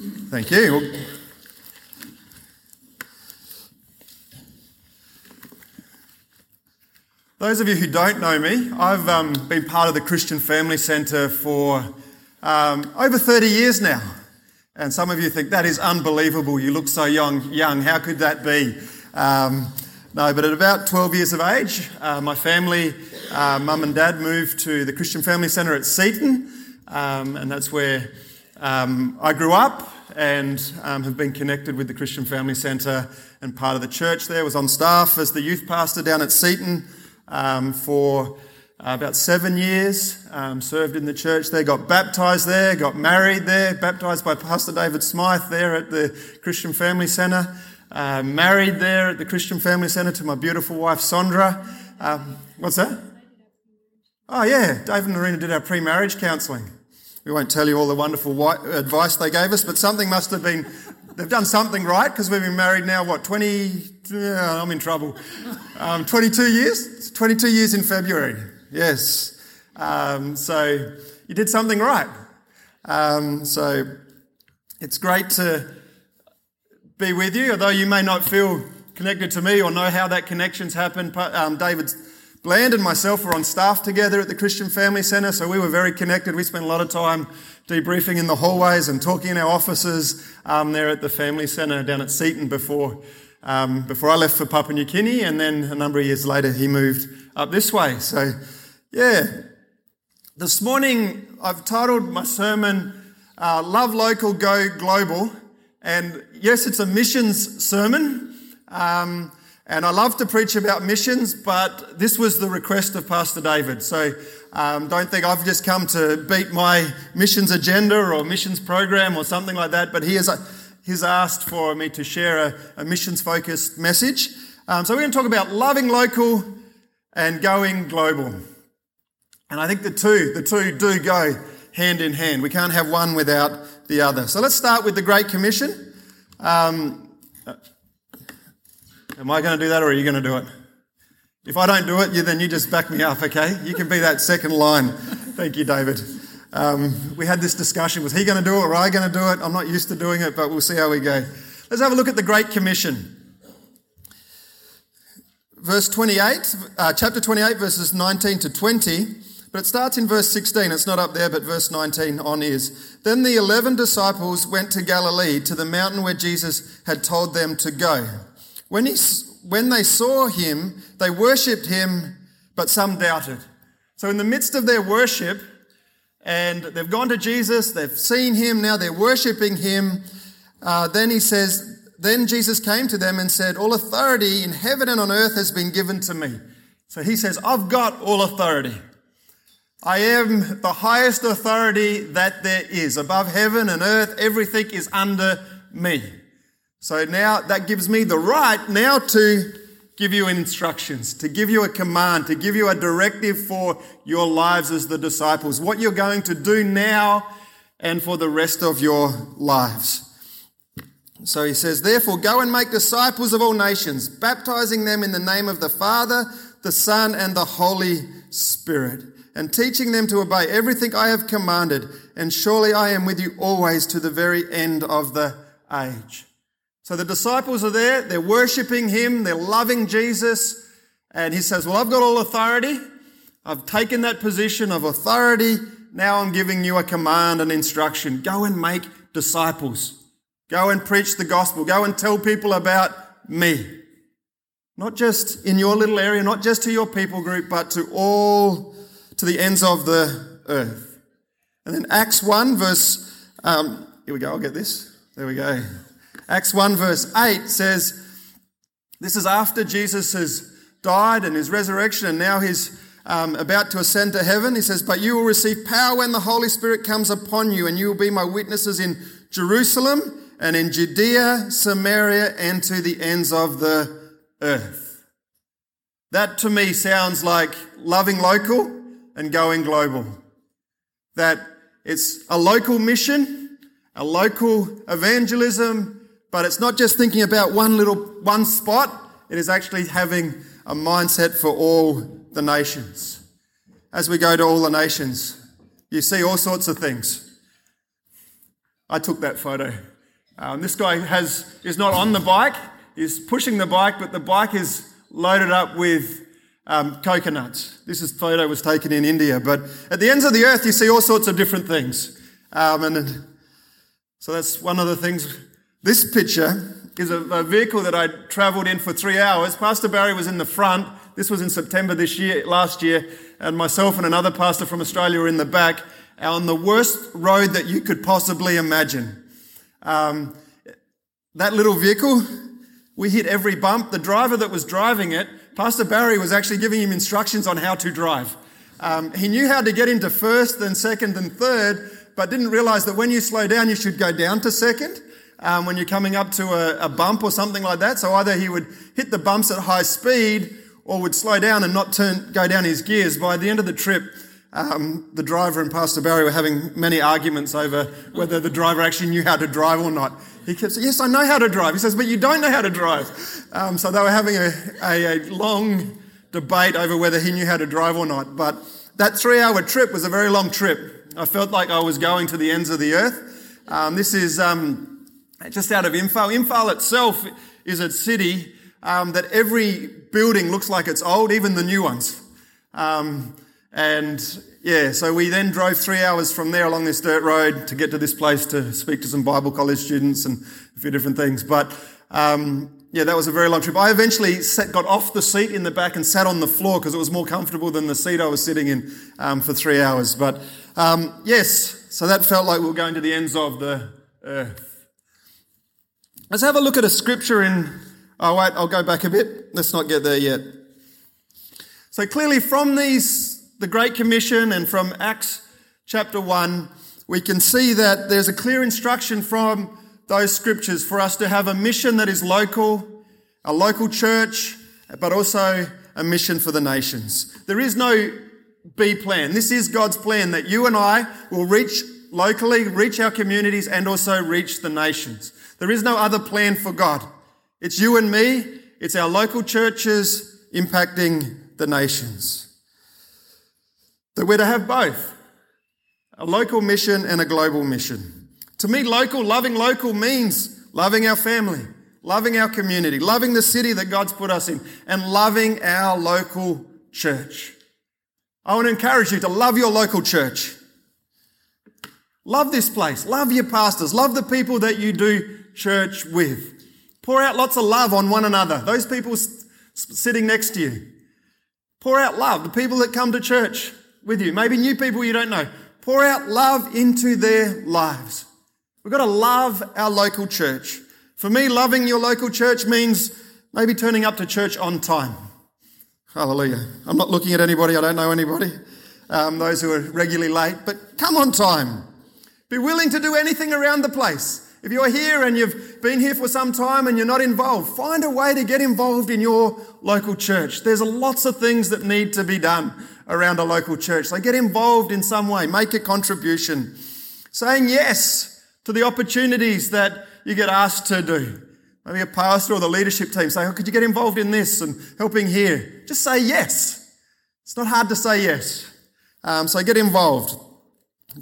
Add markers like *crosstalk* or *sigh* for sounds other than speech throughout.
Thank you. Those of you who don't know me, I've um, been part of the Christian Family Centre for um, over 30 years now. And some of you think that is unbelievable. You look so young. Young. How could that be? Um, no, but at about 12 years of age, uh, my family, uh, mum and dad, moved to the Christian Family Centre at Seaton, um, and that's where um, I grew up and um, have been connected with the Christian Family Centre and part of the church there. Was on staff as the youth pastor down at Seaton um, for uh, about seven years, um, served in the church there, got baptised there, got married there, baptised by Pastor David Smythe there at the Christian Family Centre, uh, married there at the Christian Family Centre to my beautiful wife Sondra. Um, what's that? Oh, yeah, David and Marina did our pre marriage counselling. We won't tell you all the wonderful advice they gave us, but something must have been they've done something right because we've been married now, what, 20, yeah, I'm in trouble. Um, 22 years? 22 years in February. Yes. Um, so you did something right. Um, so it's great to be with you, although you may not feel connected to me or know how that connection's happened. Um, David Bland and myself were on staff together at the Christian Family Centre, so we were very connected. We spent a lot of time debriefing in the hallways and talking in our offices um, there at the Family Centre down at Seaton before, um, before I left for Papua New Guinea, and then a number of years later he moved up this way. So, yeah. This morning I've titled my sermon uh, Love Local, Go Global. And yes, it's a missions sermon. Um, and I love to preach about missions, but this was the request of Pastor David. So um, don't think I've just come to beat my missions agenda or missions program or something like that, but he has, he's asked for me to share a, a missions focused message. Um, so we're going to talk about loving local and going global. And I think the two, the two do go hand in hand. We can't have one without the other. So let's start with the Great Commission. Um, Am I going to do that or are you going to do it? If I don't do it, you, then you just back me up, okay? You can be that second line. Thank you, David. Um, we had this discussion. Was he going to do it or I going to do it? I'm not used to doing it, but we'll see how we go. Let's have a look at the Great Commission. Verse 28, uh, chapter 28, verses 19 to 20. But it starts in verse 16. It's not up there, but verse 19 on is. Then the 11 disciples went to Galilee, to the mountain where Jesus had told them to go. When, he, when they saw him, they worshipped him, but some doubted. So, in the midst of their worship, and they've gone to Jesus, they've seen him, now they're worshipping him. Uh, then he says, Then Jesus came to them and said, All authority in heaven and on earth has been given to me. So he says, I've got all authority. I am the highest authority that there is. Above heaven and earth, everything is under me. So now that gives me the right now to give you instructions, to give you a command, to give you a directive for your lives as the disciples, what you're going to do now and for the rest of your lives. So he says, Therefore, go and make disciples of all nations, baptizing them in the name of the Father, the Son, and the Holy Spirit, and teaching them to obey everything I have commanded. And surely I am with you always to the very end of the age. So the disciples are there, they're worshiping him, they're loving Jesus, and he says, Well, I've got all authority. I've taken that position of authority. Now I'm giving you a command and instruction. Go and make disciples. Go and preach the gospel. Go and tell people about me. Not just in your little area, not just to your people group, but to all, to the ends of the earth. And then Acts 1, verse, um, here we go, I'll get this. There we go. Acts 1, verse 8 says, This is after Jesus has died and his resurrection, and now he's um, about to ascend to heaven. He says, But you will receive power when the Holy Spirit comes upon you, and you will be my witnesses in Jerusalem and in Judea, Samaria, and to the ends of the earth. That to me sounds like loving local and going global. That it's a local mission, a local evangelism, but it's not just thinking about one little, one spot. It is actually having a mindset for all the nations. As we go to all the nations, you see all sorts of things. I took that photo. Um, this guy has, is not on the bike, he's pushing the bike, but the bike is loaded up with um, coconuts. This is, photo was taken in India, but at the ends of the earth, you see all sorts of different things. Um, and so that's one of the things. This picture is a, a vehicle that I travelled in for three hours. Pastor Barry was in the front. This was in September this year, last year, and myself and another pastor from Australia were in the back on the worst road that you could possibly imagine. Um, that little vehicle, we hit every bump. The driver that was driving it, Pastor Barry was actually giving him instructions on how to drive. Um, he knew how to get into first, then second, and third, but didn't realize that when you slow down, you should go down to second. Um, when you're coming up to a, a bump or something like that. So either he would hit the bumps at high speed or would slow down and not turn, go down his gears. By the end of the trip, um, the driver and Pastor Barry were having many arguments over whether the driver actually knew how to drive or not. He kept saying, Yes, I know how to drive. He says, But you don't know how to drive. Um, so they were having a, a, a, long debate over whether he knew how to drive or not. But that three hour trip was a very long trip. I felt like I was going to the ends of the earth. Um, this is um, just out of Imphal. Imphal itself is a city um, that every building looks like it's old, even the new ones. Um, and yeah, so we then drove three hours from there along this dirt road to get to this place to speak to some Bible college students and a few different things. But um, yeah, that was a very long trip. I eventually sat, got off the seat in the back and sat on the floor because it was more comfortable than the seat I was sitting in um, for three hours. But um, yes, so that felt like we were going to the ends of the earth. Let's have a look at a scripture in. Oh, wait, I'll go back a bit. Let's not get there yet. So clearly, from these the Great Commission and from Acts chapter 1, we can see that there's a clear instruction from those scriptures for us to have a mission that is local, a local church, but also a mission for the nations. There is no B plan. This is God's plan that you and I will reach locally, reach our communities, and also reach the nations. There is no other plan for God. It's you and me, it's our local churches impacting the nations. That we're to have both a local mission and a global mission. To me, local, loving local means loving our family, loving our community, loving the city that God's put us in, and loving our local church. I want to encourage you to love your local church. Love this place. Love your pastors. Love the people that you do church with. Pour out lots of love on one another. Those people sitting next to you. Pour out love. The people that come to church with you, maybe new people you don't know. Pour out love into their lives. We've got to love our local church. For me, loving your local church means maybe turning up to church on time. Hallelujah. I'm not looking at anybody, I don't know anybody, um, those who are regularly late, but come on time. Be willing to do anything around the place. If you're here and you've been here for some time and you're not involved, find a way to get involved in your local church. There's lots of things that need to be done around a local church. So get involved in some way, make a contribution. Saying yes to the opportunities that you get asked to do. Maybe a pastor or the leadership team say, oh, could you get involved in this and helping here? Just say yes. It's not hard to say yes. Um, so get involved,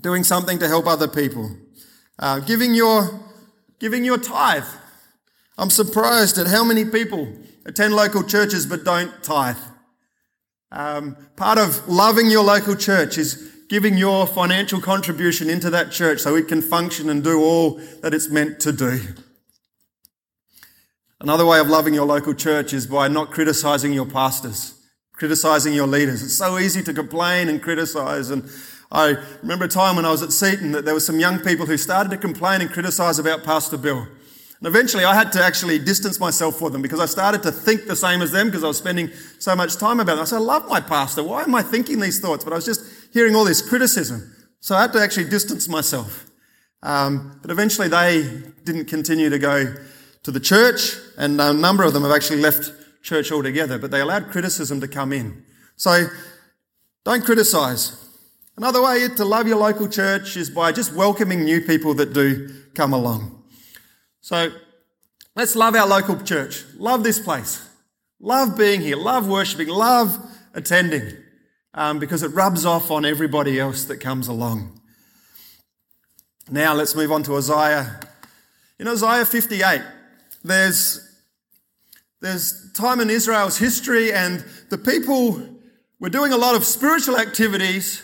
doing something to help other people. Uh, giving your giving your tithe. I'm surprised at how many people attend local churches but don't tithe. Um, part of loving your local church is giving your financial contribution into that church so it can function and do all that it's meant to do. Another way of loving your local church is by not criticizing your pastors, criticizing your leaders. It's so easy to complain and criticize. And I remember a time when I was at Seaton that there were some young people who started to complain and criticize about Pastor Bill. And eventually I had to actually distance myself for them because I started to think the same as them because I was spending so much time about them. I said, I love my pastor. Why am I thinking these thoughts? But I was just hearing all this criticism. So I had to actually distance myself. Um, but eventually they didn't continue to go to the church and a number of them have actually left church altogether, but they allowed criticism to come in. So don't criticize. Another way to love your local church is by just welcoming new people that do come along. So let's love our local church. Love this place. Love being here. Love worshiping. Love attending um, because it rubs off on everybody else that comes along. Now let's move on to Isaiah. In Isaiah 58, there's, there's time in Israel's history, and the people were doing a lot of spiritual activities,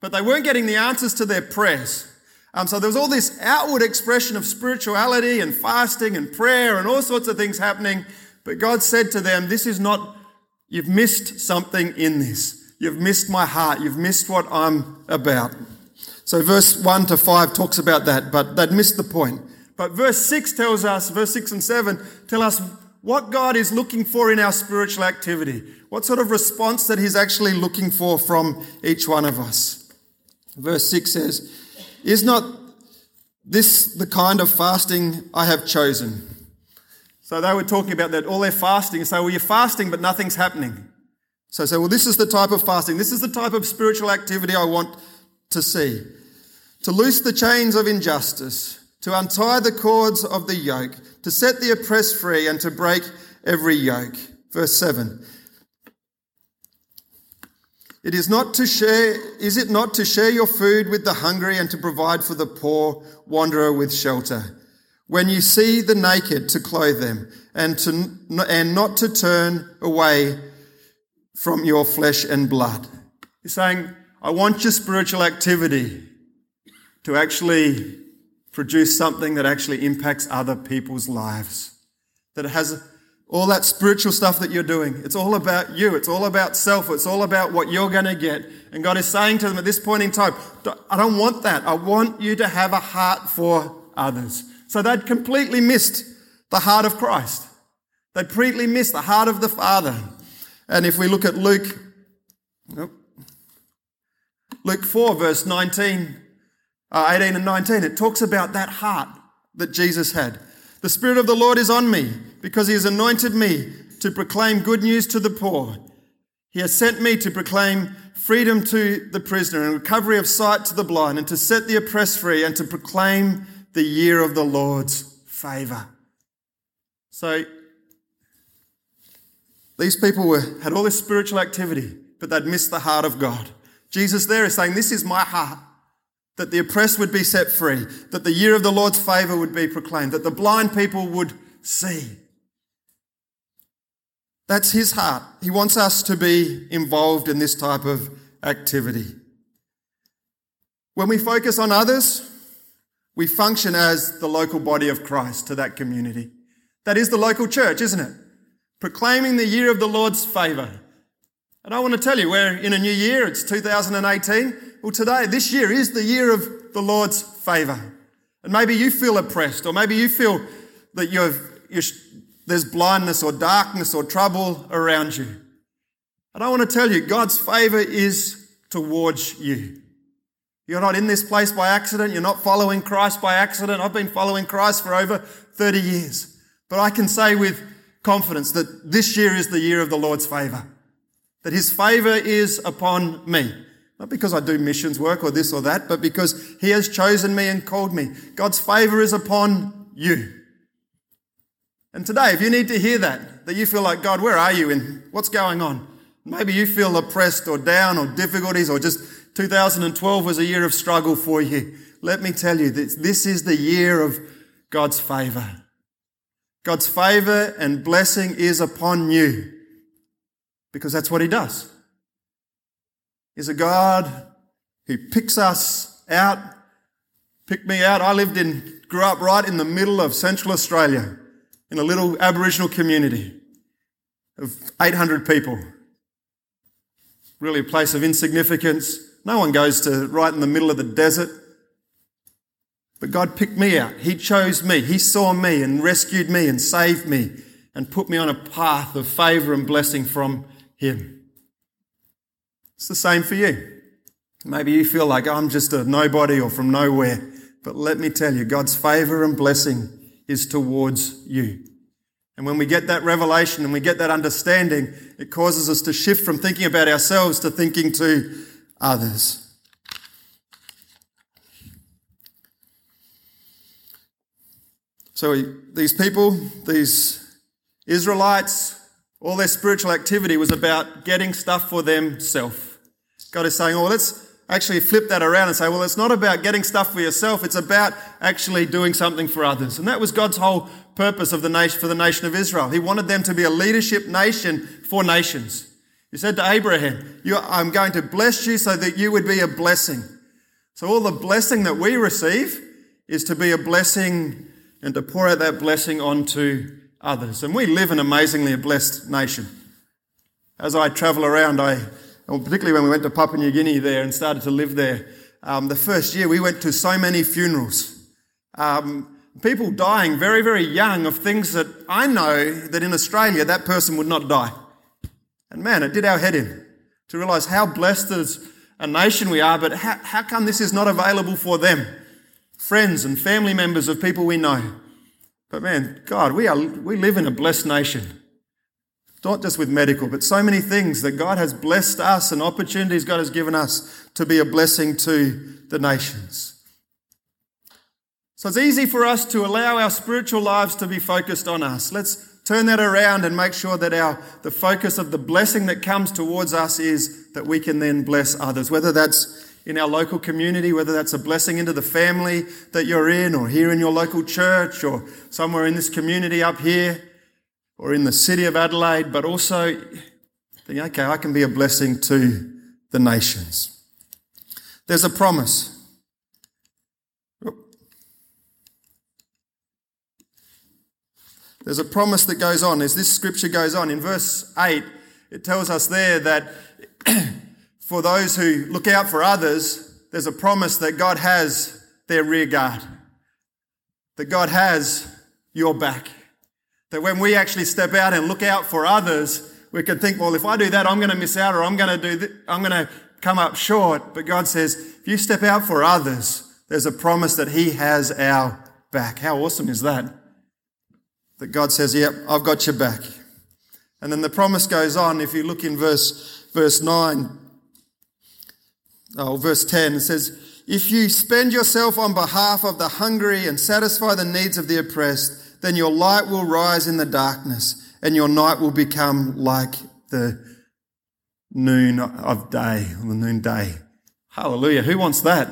but they weren't getting the answers to their prayers. Um, so there was all this outward expression of spirituality and fasting and prayer and all sorts of things happening. But God said to them, This is not, you've missed something in this. You've missed my heart. You've missed what I'm about. So verse 1 to 5 talks about that, but they'd missed the point. But verse 6 tells us, verse 6 and 7 tell us what God is looking for in our spiritual activity, what sort of response that He's actually looking for from each one of us. Verse 6 says, Is not this the kind of fasting I have chosen? So they were talking about that, all their fasting. So, well, you're fasting, but nothing's happening. So say, well, this is the type of fasting. This is the type of spiritual activity I want to see to loose the chains of injustice, to untie the cords of the yoke, to set the oppressed free, and to break every yoke. Verse 7. It is not to share, is it not to share your food with the hungry and to provide for the poor wanderer with shelter? When you see the naked, to clothe them and to, and not to turn away from your flesh and blood. He's saying, I want your spiritual activity to actually produce something that actually impacts other people's lives. That has all that spiritual stuff that you're doing. It's all about you. It's all about self. It's all about what you're going to get. And God is saying to them at this point in time, I don't want that. I want you to have a heart for others. So they'd completely missed the heart of Christ. They'd completely missed the heart of the Father. And if we look at Luke, Luke 4, verse 19 uh, 18 and 19, it talks about that heart that Jesus had. The Spirit of the Lord is on me because He has anointed me to proclaim good news to the poor. He has sent me to proclaim freedom to the prisoner and recovery of sight to the blind and to set the oppressed free and to proclaim the year of the Lord's favor. So these people were, had all this spiritual activity, but they'd missed the heart of God. Jesus there is saying, This is my heart that the oppressed would be set free, that the year of the Lord's favor would be proclaimed, that the blind people would see. That's his heart. He wants us to be involved in this type of activity. When we focus on others, we function as the local body of Christ to that community. That is the local church, isn't it? Proclaiming the year of the Lord's favor. And I want to tell you, we're in a new year, it's 2018. Well, today, this year is the year of the Lord's favor. And maybe you feel oppressed, or maybe you feel that you're, you're, there's blindness or darkness or trouble around you. And I want to tell you, God's favor is towards you. You're not in this place by accident. You're not following Christ by accident. I've been following Christ for over 30 years. But I can say with confidence that this year is the year of the Lord's favor. That his favor is upon me. Not because I do missions work or this or that, but because He has chosen me and called me. God's favor is upon you. And today, if you need to hear that, that you feel like, God, where are you and what's going on? Maybe you feel oppressed or down or difficulties or just 2012 was a year of struggle for you. Let me tell you that this is the year of God's favor. God's favor and blessing is upon you because that's what He does is a God who picks us out, picked me out. I lived in, grew up right in the middle of central Australia in a little Aboriginal community of 800 people. Really a place of insignificance. No one goes to right in the middle of the desert. But God picked me out. He chose me. He saw me and rescued me and saved me and put me on a path of favour and blessing from Him. It's the same for you. Maybe you feel like I'm just a nobody or from nowhere. But let me tell you, God's favor and blessing is towards you. And when we get that revelation and we get that understanding, it causes us to shift from thinking about ourselves to thinking to others. So these people, these Israelites, all their spiritual activity was about getting stuff for themselves. God is saying, oh, let's, actually flip that around and say, well, it's not about getting stuff for yourself, it's about actually doing something for others. And that was God's whole purpose of the nation, for the nation of Israel. He wanted them to be a leadership nation for nations. He said to Abraham, I'm going to bless you so that you would be a blessing. So all the blessing that we receive is to be a blessing and to pour out that blessing onto others. And we live an amazingly blessed nation. As I travel around, I well, particularly when we went to Papua New Guinea there and started to live there. Um, the first year we went to so many funerals. Um, people dying very, very young of things that I know that in Australia that person would not die. And man, it did our head in to realize how blessed as a nation we are, but how, how come this is not available for them? Friends and family members of people we know. But man, God, we, are, we live in a blessed nation not just with medical, but so many things that God has blessed us and opportunities God has given us to be a blessing to the nations. So it's easy for us to allow our spiritual lives to be focused on us. Let's turn that around and make sure that our the focus of the blessing that comes towards us is that we can then bless others, whether that's in our local community, whether that's a blessing into the family that you're in, or here in your local church, or somewhere in this community up here or in the city of Adelaide, but also think, okay, I can be a blessing to the nations. There's a promise. There's a promise that goes on as this scripture goes on. In verse 8, it tells us there that *clears throat* for those who look out for others, there's a promise that God has their rear guard, that God has your back. That when we actually step out and look out for others, we can think, well, if I do that, I'm going to miss out or I'm going to do, th- I'm going to come up short. But God says, if you step out for others, there's a promise that He has our back. How awesome is that? That God says, yep, I've got your back. And then the promise goes on. If you look in verse, verse 9, oh, verse 10, it says, if you spend yourself on behalf of the hungry and satisfy the needs of the oppressed, then your light will rise in the darkness and your night will become like the noon of day, or the noonday. Hallelujah. Who wants that?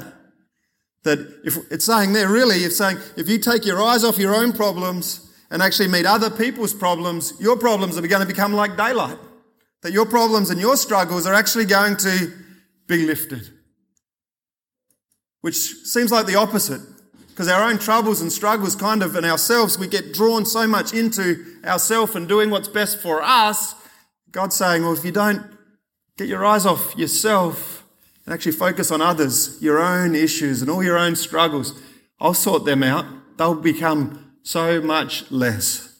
That if it's saying there really, it's saying if you take your eyes off your own problems and actually meet other people's problems, your problems are going to become like daylight. That your problems and your struggles are actually going to be lifted. Which seems like the opposite. Because our own troubles and struggles, kind of, in ourselves, we get drawn so much into ourself and doing what's best for us. God's saying, well, if you don't get your eyes off yourself and actually focus on others, your own issues and all your own struggles, I'll sort them out. They'll become so much less.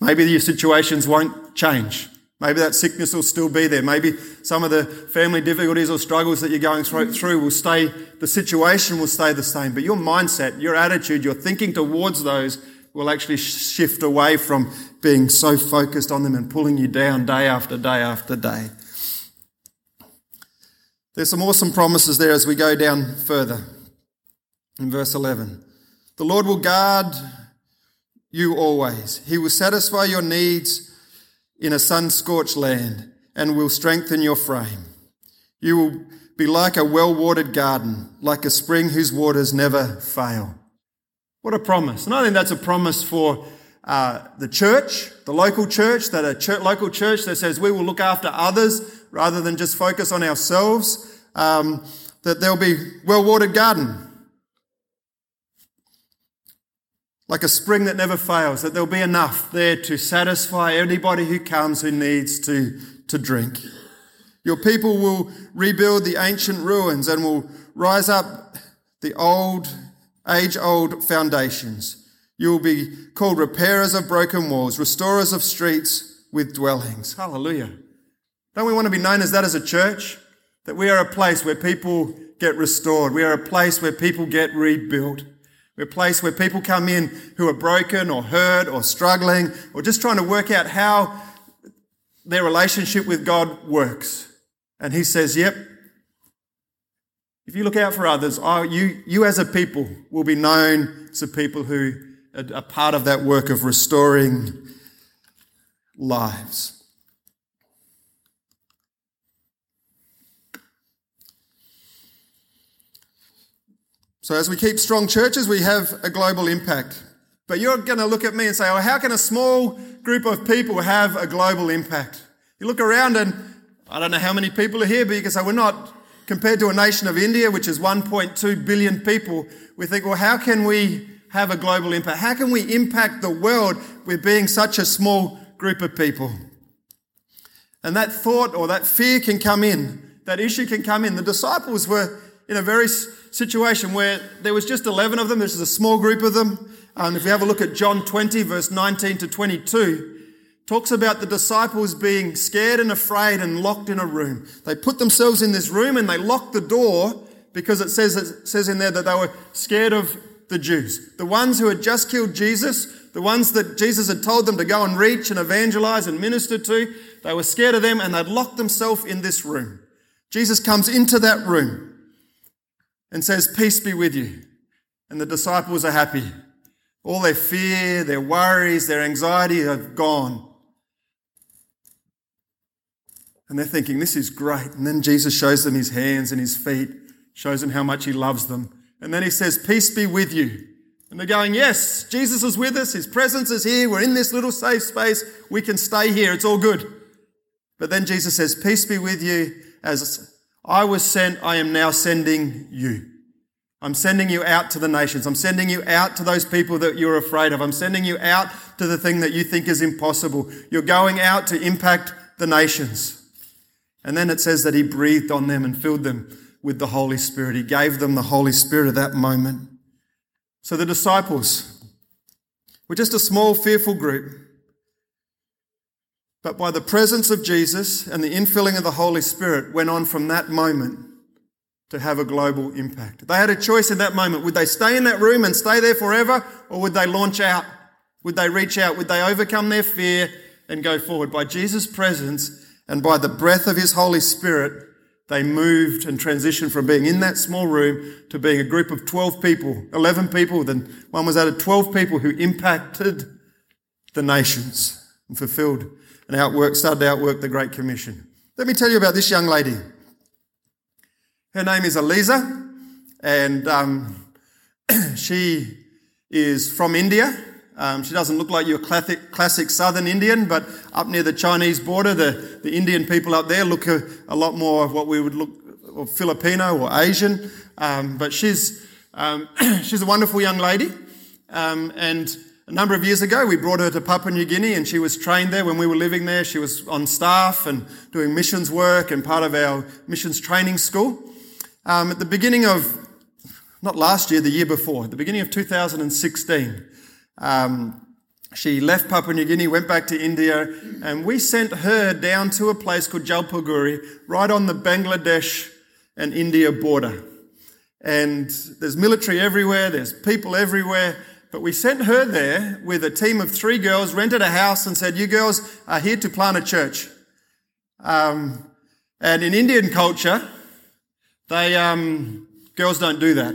Maybe your situations won't change. Maybe that sickness will still be there. Maybe some of the family difficulties or struggles that you're going through will stay, the situation will stay the same. But your mindset, your attitude, your thinking towards those will actually shift away from being so focused on them and pulling you down day after day after day. There's some awesome promises there as we go down further in verse 11. The Lord will guard you always. He will satisfy your needs in a sun scorched land and will strengthen your frame. You will be like a well watered garden, like a spring whose waters never fail. What a promise. And I think that's a promise for uh, the church, the local church, that a church, local church that says we will look after others rather than just focus on ourselves, um, that there'll be well watered garden, like a spring that never fails, that there'll be enough there to satisfy anybody who comes who needs to, to drink. Your people will rebuild the ancient ruins and will rise up the old, age old foundations. You will be called repairers of broken walls, restorers of streets with dwellings. Hallelujah. Don't we want to be known as that as a church? That we are a place where people get restored. We are a place where people get rebuilt. We're a place where people come in who are broken or hurt or struggling or just trying to work out how their relationship with God works. And he says, Yep, if you look out for others, you, you as a people will be known to people who are part of that work of restoring lives. So, as we keep strong churches, we have a global impact. But you're going to look at me and say, oh, how can a small group of people have a global impact? You look around and I don't know how many people are here, but you can say, we're not, compared to a nation of India, which is 1.2 billion people, we think, well, how can we have a global impact? How can we impact the world with being such a small group of people? And that thought or that fear can come in, that issue can come in. The disciples were in a very situation where there was just 11 of them. This is a small group of them. And if you have a look at John 20, verse 19 to 22, talks about the disciples being scared and afraid and locked in a room. They put themselves in this room and they locked the door because it says, it says in there that they were scared of the Jews. The ones who had just killed Jesus, the ones that Jesus had told them to go and reach and evangelize and minister to, they were scared of them and they'd locked themselves in this room. Jesus comes into that room and says, Peace be with you. And the disciples are happy. All their fear, their worries, their anxiety have gone. And they're thinking, This is great. And then Jesus shows them his hands and his feet, shows them how much he loves them. And then he says, Peace be with you. And they're going, Yes, Jesus is with us. His presence is here. We're in this little safe space. We can stay here. It's all good. But then Jesus says, Peace be with you. As I was sent, I am now sending you. I'm sending you out to the nations. I'm sending you out to those people that you're afraid of. I'm sending you out to the thing that you think is impossible. You're going out to impact the nations. And then it says that he breathed on them and filled them with the Holy Spirit. He gave them the Holy Spirit at that moment. So the disciples were just a small, fearful group. But by the presence of Jesus and the infilling of the Holy Spirit went on from that moment to have a global impact. They had a choice in that moment. Would they stay in that room and stay there forever or would they launch out? Would they reach out? Would they overcome their fear and go forward? By Jesus' presence and by the breath of his Holy Spirit, they moved and transitioned from being in that small room to being a group of 12 people, 11 people, then one was added 12 people who impacted the nations and fulfilled and outworked, started to outwork the Great Commission. Let me tell you about this young lady. Her name is Eliza, and um, *clears throat* she is from India. Um, she doesn't look like your classic, classic southern Indian, but up near the Chinese border, the, the Indian people up there look a, a lot more of what we would look or Filipino or Asian. Um, but she's, um, *clears throat* she's a wonderful young lady, um, and a number of years ago, we brought her to Papua New Guinea and she was trained there when we were living there. She was on staff and doing missions work and part of our missions training school. Um, at the beginning of, not last year, the year before, at the beginning of 2016, um, she left Papua New Guinea, went back to India, and we sent her down to a place called Jalpaiguri, right on the Bangladesh and India border. And there's military everywhere, there's people everywhere, but we sent her there with a team of three girls, rented a house, and said, You girls are here to plant a church. Um, and in Indian culture, they um, girls don't do that.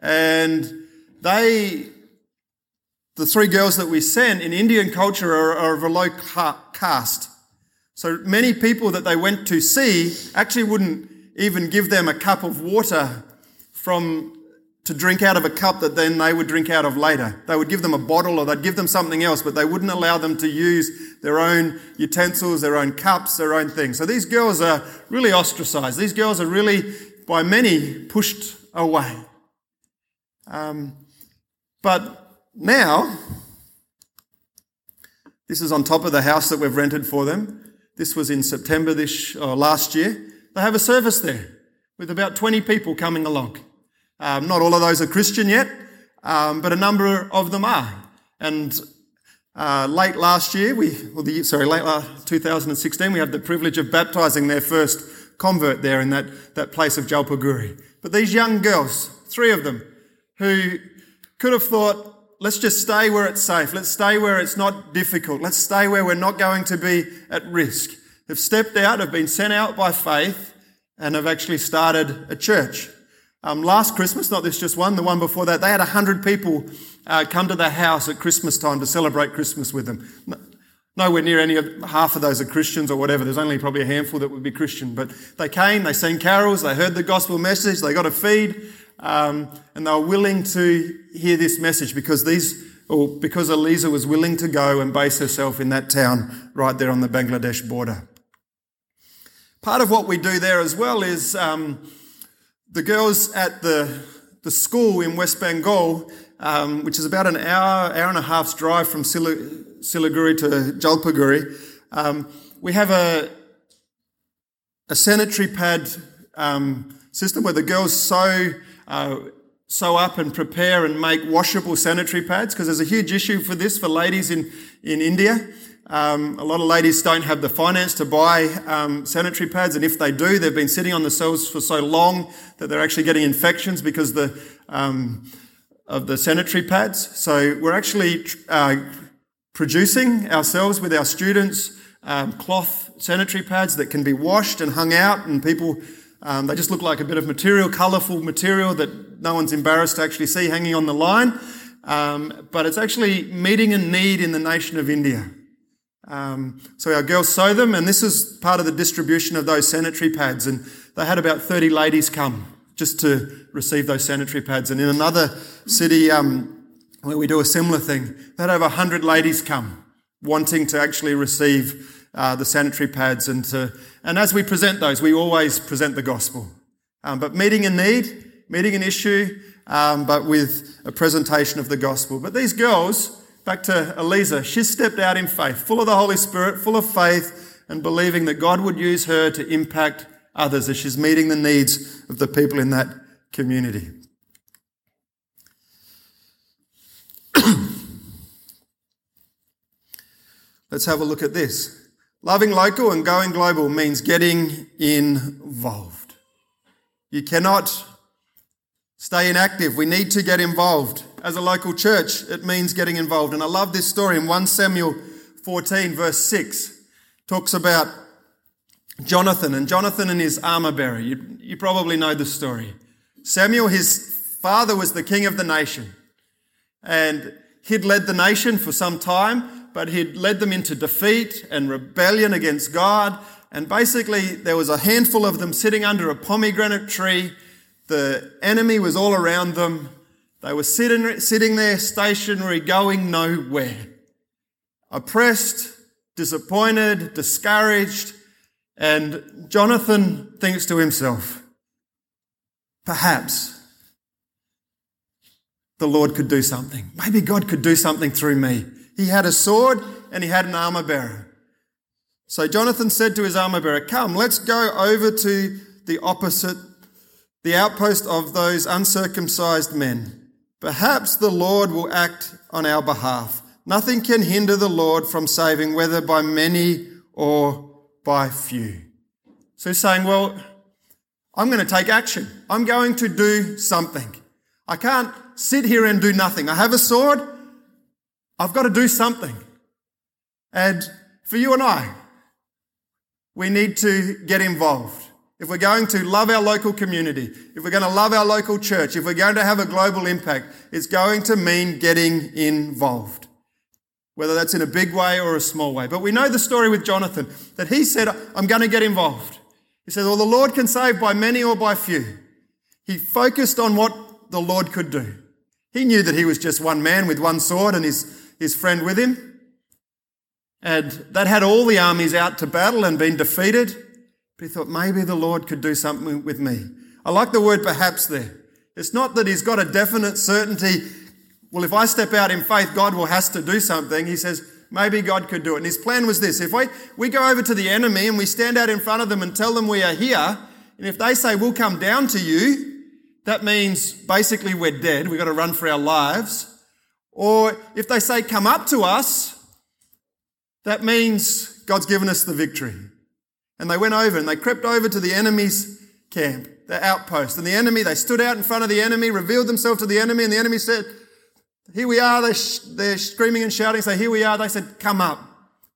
And they, the three girls that we sent in Indian culture are, are of a low caste. So many people that they went to see actually wouldn't even give them a cup of water from to drink out of a cup that then they would drink out of later. They would give them a bottle or they'd give them something else, but they wouldn't allow them to use their own utensils, their own cups, their own things. So these girls are really ostracized. These girls are really, by many, pushed away. Um, but now, this is on top of the house that we've rented for them. This was in September this or last year. They have a service there with about 20 people coming along. Um, not all of those are Christian yet, um, but a number of them are. And uh, late last year, we, well, the, sorry, late 2016, we had the privilege of baptizing their first convert there in that, that place of Jalpaiguri. But these young girls, three of them, who could have thought, let's just stay where it's safe. Let's stay where it's not difficult. Let's stay where we're not going to be at risk. Have stepped out, have been sent out by faith, and have actually started a church. Um, last Christmas, not this just one, the one before that, they had 100 people uh, come to their house at Christmas time to celebrate Christmas with them. No, nowhere near any of half of those are Christians or whatever. There's only probably a handful that would be Christian. But they came, they sang carols, they heard the gospel message, they got a feed, um, and they were willing to hear this message because these, or because Eliza was willing to go and base herself in that town right there on the Bangladesh border. Part of what we do there as well is um, the girls at the, the school in West Bengal, um, which is about an hour, hour and a half's drive from Siliguri to Jalpaiguri, um, we have a, a sanitary pad um, system where the girls sew, uh, sew up and prepare and make washable sanitary pads because there's a huge issue for this for ladies in, in India. Um, a lot of ladies don't have the finance to buy um, sanitary pads, and if they do, they've been sitting on the cells for so long that they're actually getting infections because the, um, of the sanitary pads. So we're actually uh, producing ourselves with our students um, cloth sanitary pads that can be washed and hung out, and people um, they just look like a bit of material, colourful material that no one's embarrassed to actually see hanging on the line. Um, but it's actually meeting a need in the nation of India. Um, so our girls sew them, and this is part of the distribution of those sanitary pads. And they had about 30 ladies come just to receive those sanitary pads. And in another city um, where we do a similar thing, they had over 100 ladies come wanting to actually receive uh, the sanitary pads. And, to, and as we present those, we always present the gospel. Um, but meeting a need, meeting an issue, um, but with a presentation of the gospel. But these girls, Back to Eliza. She stepped out in faith, full of the Holy Spirit, full of faith, and believing that God would use her to impact others as she's meeting the needs of the people in that community. *clears throat* Let's have a look at this. Loving local and going global means getting involved. You cannot stay inactive. We need to get involved as a local church, it means getting involved. And I love this story in 1 Samuel 14, verse 6, talks about Jonathan and Jonathan and his armor bearer. You, you probably know the story. Samuel, his father, was the king of the nation. And he'd led the nation for some time, but he'd led them into defeat and rebellion against God. And basically, there was a handful of them sitting under a pomegranate tree. The enemy was all around them. They were sitting, sitting there stationary, going nowhere. Oppressed, disappointed, discouraged. And Jonathan thinks to himself, perhaps the Lord could do something. Maybe God could do something through me. He had a sword and he had an armor bearer. So Jonathan said to his armor bearer, Come, let's go over to the opposite, the outpost of those uncircumcised men. Perhaps the Lord will act on our behalf. Nothing can hinder the Lord from saving, whether by many or by few. So saying, well, I'm going to take action. I'm going to do something. I can't sit here and do nothing. I have a sword. I've got to do something. And for you and I, we need to get involved. If we're going to love our local community, if we're going to love our local church, if we're going to have a global impact, it's going to mean getting involved. Whether that's in a big way or a small way. But we know the story with Jonathan that he said, I'm going to get involved. He said, Well, the Lord can save by many or by few. He focused on what the Lord could do. He knew that he was just one man with one sword and his, his friend with him. And that had all the armies out to battle and been defeated. But he thought maybe the Lord could do something with me. I like the word perhaps there. It's not that he's got a definite certainty. Well, if I step out in faith, God will has to do something. He says, maybe God could do it. And his plan was this. If we, we go over to the enemy and we stand out in front of them and tell them we are here, and if they say, we'll come down to you, that means basically we're dead. We've got to run for our lives. Or if they say, come up to us, that means God's given us the victory. And they went over and they crept over to the enemy's camp, the outpost. And the enemy, they stood out in front of the enemy, revealed themselves to the enemy, and the enemy said, Here we are. They're, sh- they're screaming and shouting, say, Here we are. They said, Come up.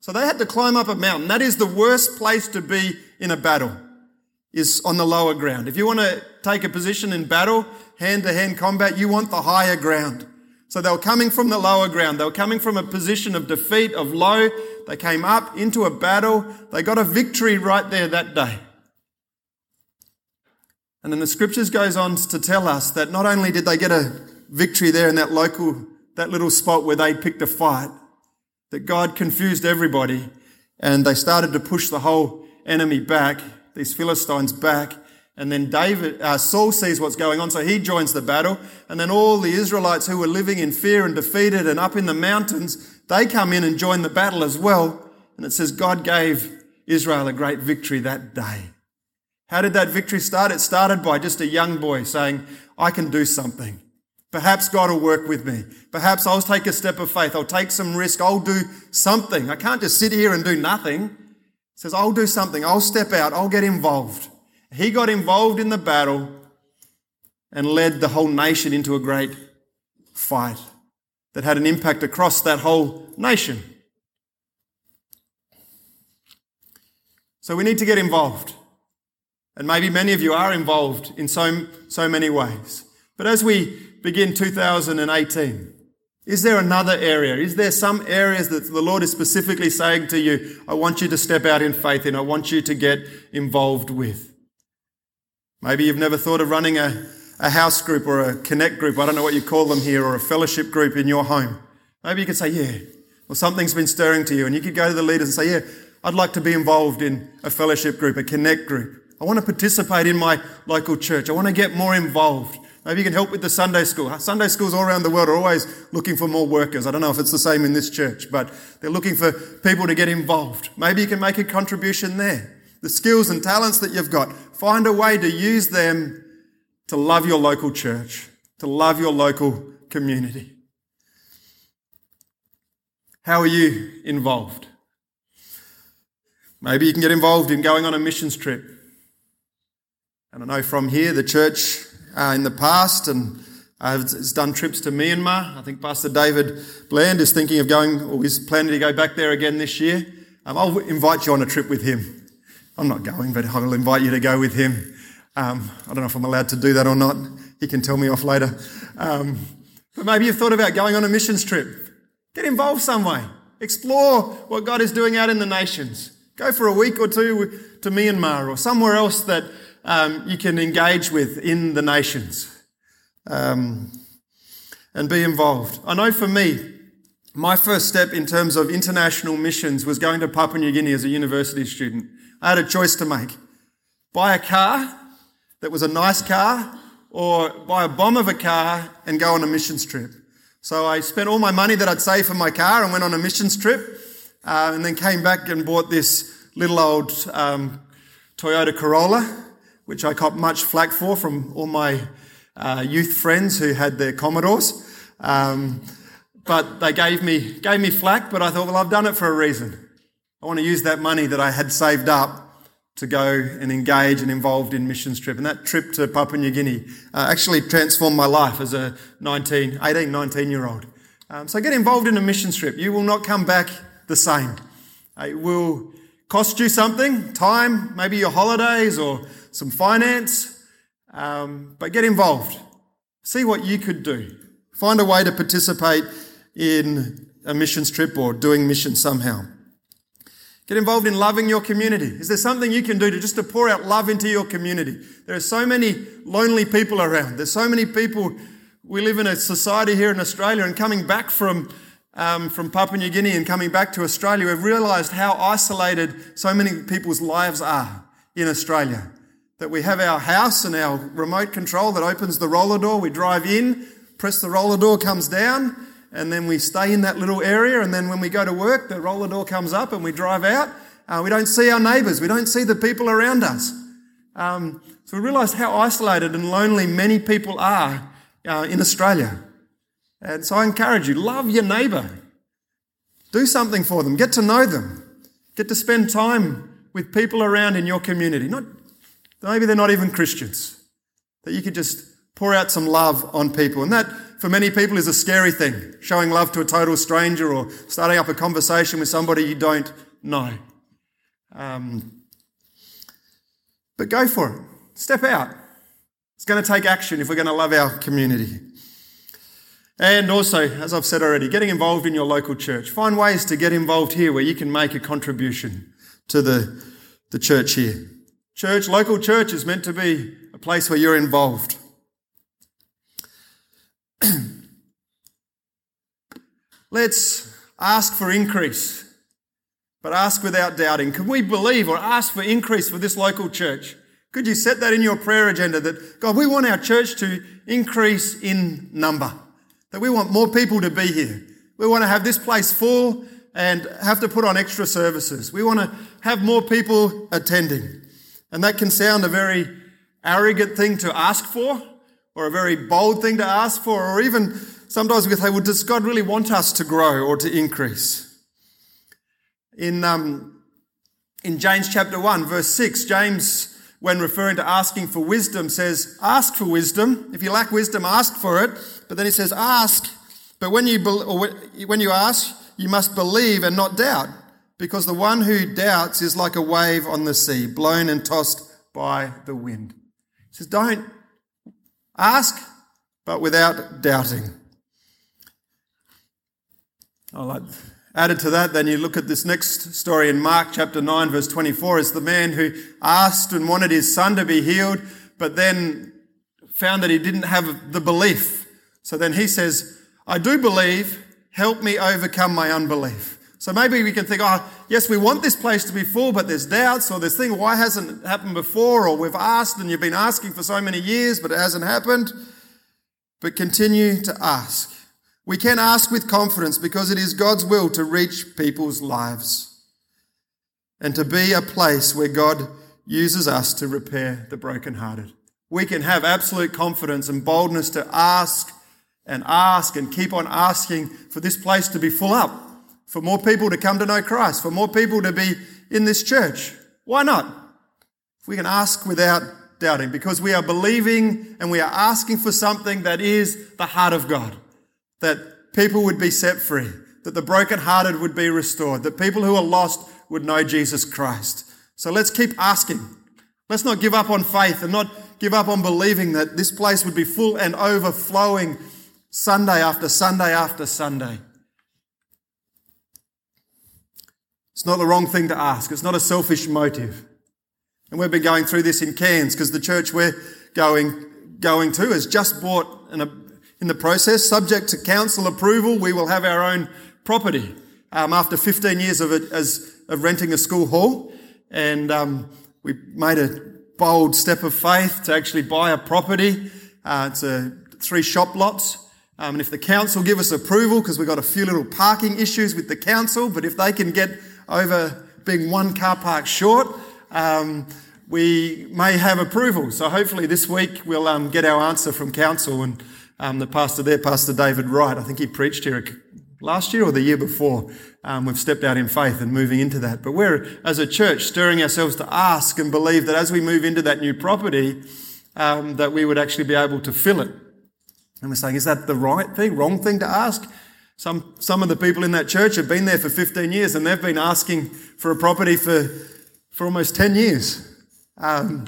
So they had to climb up a mountain. That is the worst place to be in a battle, is on the lower ground. If you want to take a position in battle, hand to hand combat, you want the higher ground. So they were coming from the lower ground. They were coming from a position of defeat, of low. They came up into a battle. They got a victory right there that day. And then the scriptures goes on to tell us that not only did they get a victory there in that local, that little spot where they picked a fight, that God confused everybody and they started to push the whole enemy back, these Philistines back. And then David, uh, Saul sees what's going on, so he joins the battle. And then all the Israelites who were living in fear and defeated and up in the mountains, they come in and join the battle as well. And it says God gave Israel a great victory that day. How did that victory start? It started by just a young boy saying, I can do something. Perhaps God will work with me. Perhaps I'll take a step of faith. I'll take some risk. I'll do something. I can't just sit here and do nothing. He says, I'll do something. I'll step out. I'll get involved. He got involved in the battle and led the whole nation into a great fight that had an impact across that whole nation. So we need to get involved. And maybe many of you are involved in so, so many ways. But as we begin 2018, is there another area? Is there some areas that the Lord is specifically saying to you, I want you to step out in faith in, I want you to get involved with? Maybe you've never thought of running a, a house group or a connect group, I don't know what you call them here, or a fellowship group in your home. Maybe you could say, Yeah, or something's been stirring to you, and you could go to the leaders and say, Yeah, I'd like to be involved in a fellowship group, a connect group. I want to participate in my local church. I want to get more involved. Maybe you can help with the Sunday school. Sunday schools all around the world are always looking for more workers. I don't know if it's the same in this church, but they're looking for people to get involved. Maybe you can make a contribution there. The skills and talents that you've got, find a way to use them to love your local church, to love your local community. How are you involved? Maybe you can get involved in going on a missions trip. And I know from here, the church uh, in the past and uh, has done trips to Myanmar. I think Pastor David Bland is thinking of going, or he's planning to go back there again this year. Um, I'll invite you on a trip with him. I'm not going, but I will invite you to go with him. Um, I don't know if I'm allowed to do that or not. He can tell me off later. Um, but maybe you've thought about going on a missions trip. Get involved some way. Explore what God is doing out in the nations. Go for a week or two to Myanmar or somewhere else that um, you can engage with in the nations um, and be involved. I know for me, my first step in terms of international missions was going to Papua New Guinea as a university student. I had a choice to make buy a car that was a nice car or buy a bomb of a car and go on a missions trip. So I spent all my money that I'd saved for my car and went on a missions trip uh, and then came back and bought this little old um, Toyota Corolla which I caught much flack for from all my uh, youth friends who had their Commodores. Um, but they gave me, gave me flack, but I thought, well, I've done it for a reason. I want to use that money that I had saved up to go and engage and involved in missions trip. And that trip to Papua New Guinea uh, actually transformed my life as a 19, 18, 19 year old. Um, so get involved in a missions trip. You will not come back the same. It will cost you something, time, maybe your holidays or some finance, um, but get involved. See what you could do. Find a way to participate in a missions trip or doing missions somehow. Get involved in loving your community. Is there something you can do to just to pour out love into your community? There are so many lonely people around. There's so many people. We live in a society here in Australia, and coming back from um, from Papua New Guinea and coming back to Australia, we've realised how isolated so many people's lives are in Australia that we have our house and our remote control that opens the roller door. We drive in, press the roller door, comes down, and then we stay in that little area. And then when we go to work, the roller door comes up and we drive out. Uh, we don't see our neighbours, we don't see the people around us. Um, so we realise how isolated and lonely many people are uh, in Australia. And so I encourage you love your neighbour, do something for them, get to know them, get to spend time with people around in your community, not Maybe they're not even Christians. That you could just pour out some love on people. And that, for many people, is a scary thing. Showing love to a total stranger or starting up a conversation with somebody you don't know. Um, but go for it. Step out. It's going to take action if we're going to love our community. And also, as I've said already, getting involved in your local church. Find ways to get involved here where you can make a contribution to the, the church here. Church, local church is meant to be a place where you're involved. *clears throat* Let's ask for increase, but ask without doubting. Can we believe or ask for increase for this local church? Could you set that in your prayer agenda that, God, we want our church to increase in number, that we want more people to be here. We want to have this place full and have to put on extra services. We want to have more people attending. And that can sound a very arrogant thing to ask for, or a very bold thing to ask for, or even sometimes we say, well, does God really want us to grow or to increase? In, um, in James chapter 1, verse 6, James, when referring to asking for wisdom, says, Ask for wisdom. If you lack wisdom, ask for it. But then he says, Ask. But when you, be- when you ask, you must believe and not doubt, because the one who doubts is like a wave on the sea, blown and tossed by the wind. He says, Don't ask, but without doubting. I like added to that, then you look at this next story in Mark chapter 9, verse 24, is the man who asked and wanted his son to be healed, but then found that he didn't have the belief. So then he says, I do believe, help me overcome my unbelief. So maybe we can think, oh, yes, we want this place to be full, but there's doubts or this thing, why hasn't it happened before? Or we've asked and you've been asking for so many years, but it hasn't happened. But continue to ask. We can ask with confidence because it is God's will to reach people's lives and to be a place where God uses us to repair the brokenhearted. We can have absolute confidence and boldness to ask and ask and keep on asking for this place to be full up, for more people to come to know Christ, for more people to be in this church. Why not? If we can ask without doubting, because we are believing and we are asking for something that is the heart of God, that people would be set free, that the brokenhearted would be restored, that people who are lost would know Jesus Christ. So let's keep asking. Let's not give up on faith and not give up on believing that this place would be full and overflowing Sunday after Sunday after Sunday. It's not the wrong thing to ask. It's not a selfish motive. And we've been going through this in Cairns because the church we're going, going to has just bought in, a, in the process, subject to council approval, we will have our own property um, after 15 years of, as, of renting a school hall. And um, we made a bold step of faith to actually buy a property. Uh, it's a three shop lots. Um, and if the council give us approval, because we've got a few little parking issues with the council, but if they can get over being one car park short, um, we may have approval. So hopefully this week we'll um, get our answer from council and um, the pastor there, Pastor David Wright, I think he preached here last year or the year before. Um, we've stepped out in faith and moving into that. But we're, as a church, stirring ourselves to ask and believe that as we move into that new property, um, that we would actually be able to fill it and we're saying, is that the right thing, wrong thing to ask? Some, some of the people in that church have been there for 15 years and they've been asking for a property for, for almost 10 years. Um,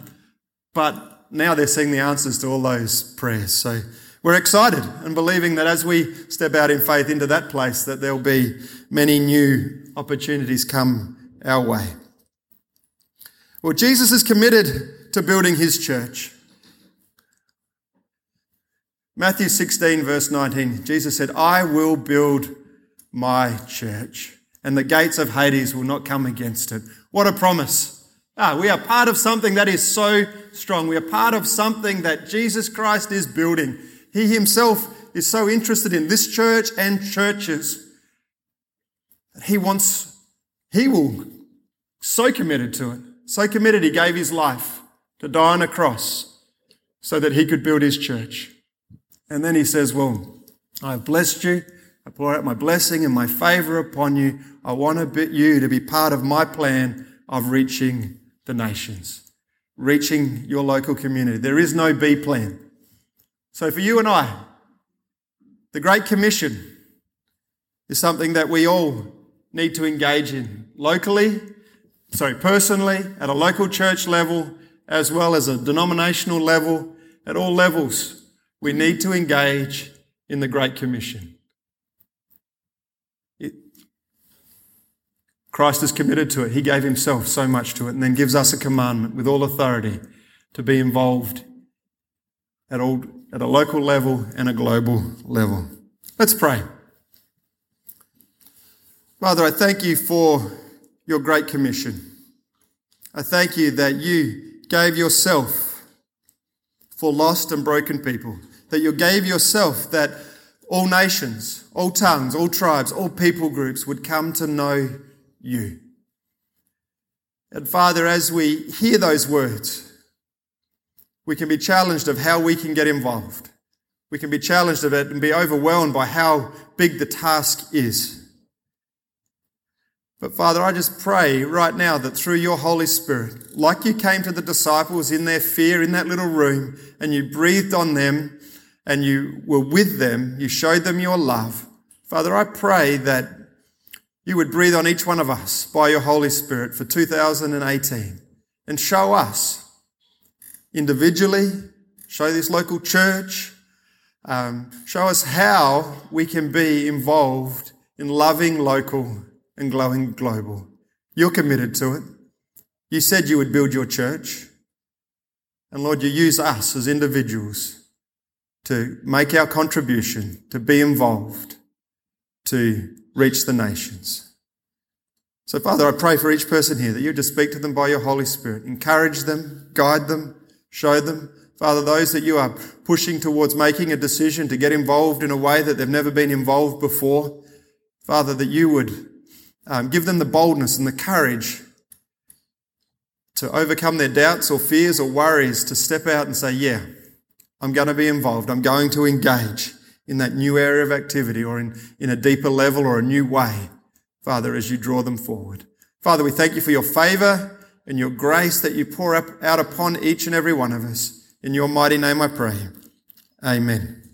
but now they're seeing the answers to all those prayers. So we're excited and believing that as we step out in faith into that place, that there'll be many new opportunities come our way. Well, Jesus is committed to building his church. Matthew 16, verse 19, Jesus said, I will build my church, and the gates of Hades will not come against it. What a promise. Ah, we are part of something that is so strong. We are part of something that Jesus Christ is building. He himself is so interested in this church and churches that he wants, he will, so committed to it, so committed he gave his life to die on a cross so that he could build his church. And then he says, Well, I've blessed you. I pour out my blessing and my favor upon you. I want to bid you to be part of my plan of reaching the nations, reaching your local community. There is no B plan. So for you and I, the Great Commission is something that we all need to engage in locally, sorry, personally, at a local church level, as well as a denominational level, at all levels we need to engage in the Great Commission. It, Christ is committed to it. He gave himself so much to it and then gives us a commandment with all authority to be involved at, all, at a local level and a global level. Let's pray. Father, I thank you for your great commission. I thank you that you gave yourself for lost and broken people, that you gave yourself that all nations, all tongues, all tribes, all people groups would come to know you. And Father, as we hear those words, we can be challenged of how we can get involved. We can be challenged of it and be overwhelmed by how big the task is. But Father, I just pray right now that through your Holy Spirit, like you came to the disciples in their fear in that little room and you breathed on them and you were with them, you showed them your love. Father, I pray that you would breathe on each one of us by your Holy Spirit for 2018 and show us individually, show this local church, um, show us how we can be involved in loving local and glowing global. You're committed to it. You said you would build your church. And Lord, you use us as individuals to make our contribution, to be involved, to reach the nations. So, Father, I pray for each person here that you just speak to them by your Holy Spirit. Encourage them, guide them, show them. Father, those that you are pushing towards making a decision to get involved in a way that they've never been involved before, Father, that you would um, give them the boldness and the courage to overcome their doubts or fears or worries to step out and say, Yeah, I'm going to be involved. I'm going to engage in that new area of activity or in, in a deeper level or a new way, Father, as you draw them forward. Father, we thank you for your favor and your grace that you pour up, out upon each and every one of us. In your mighty name I pray. Amen.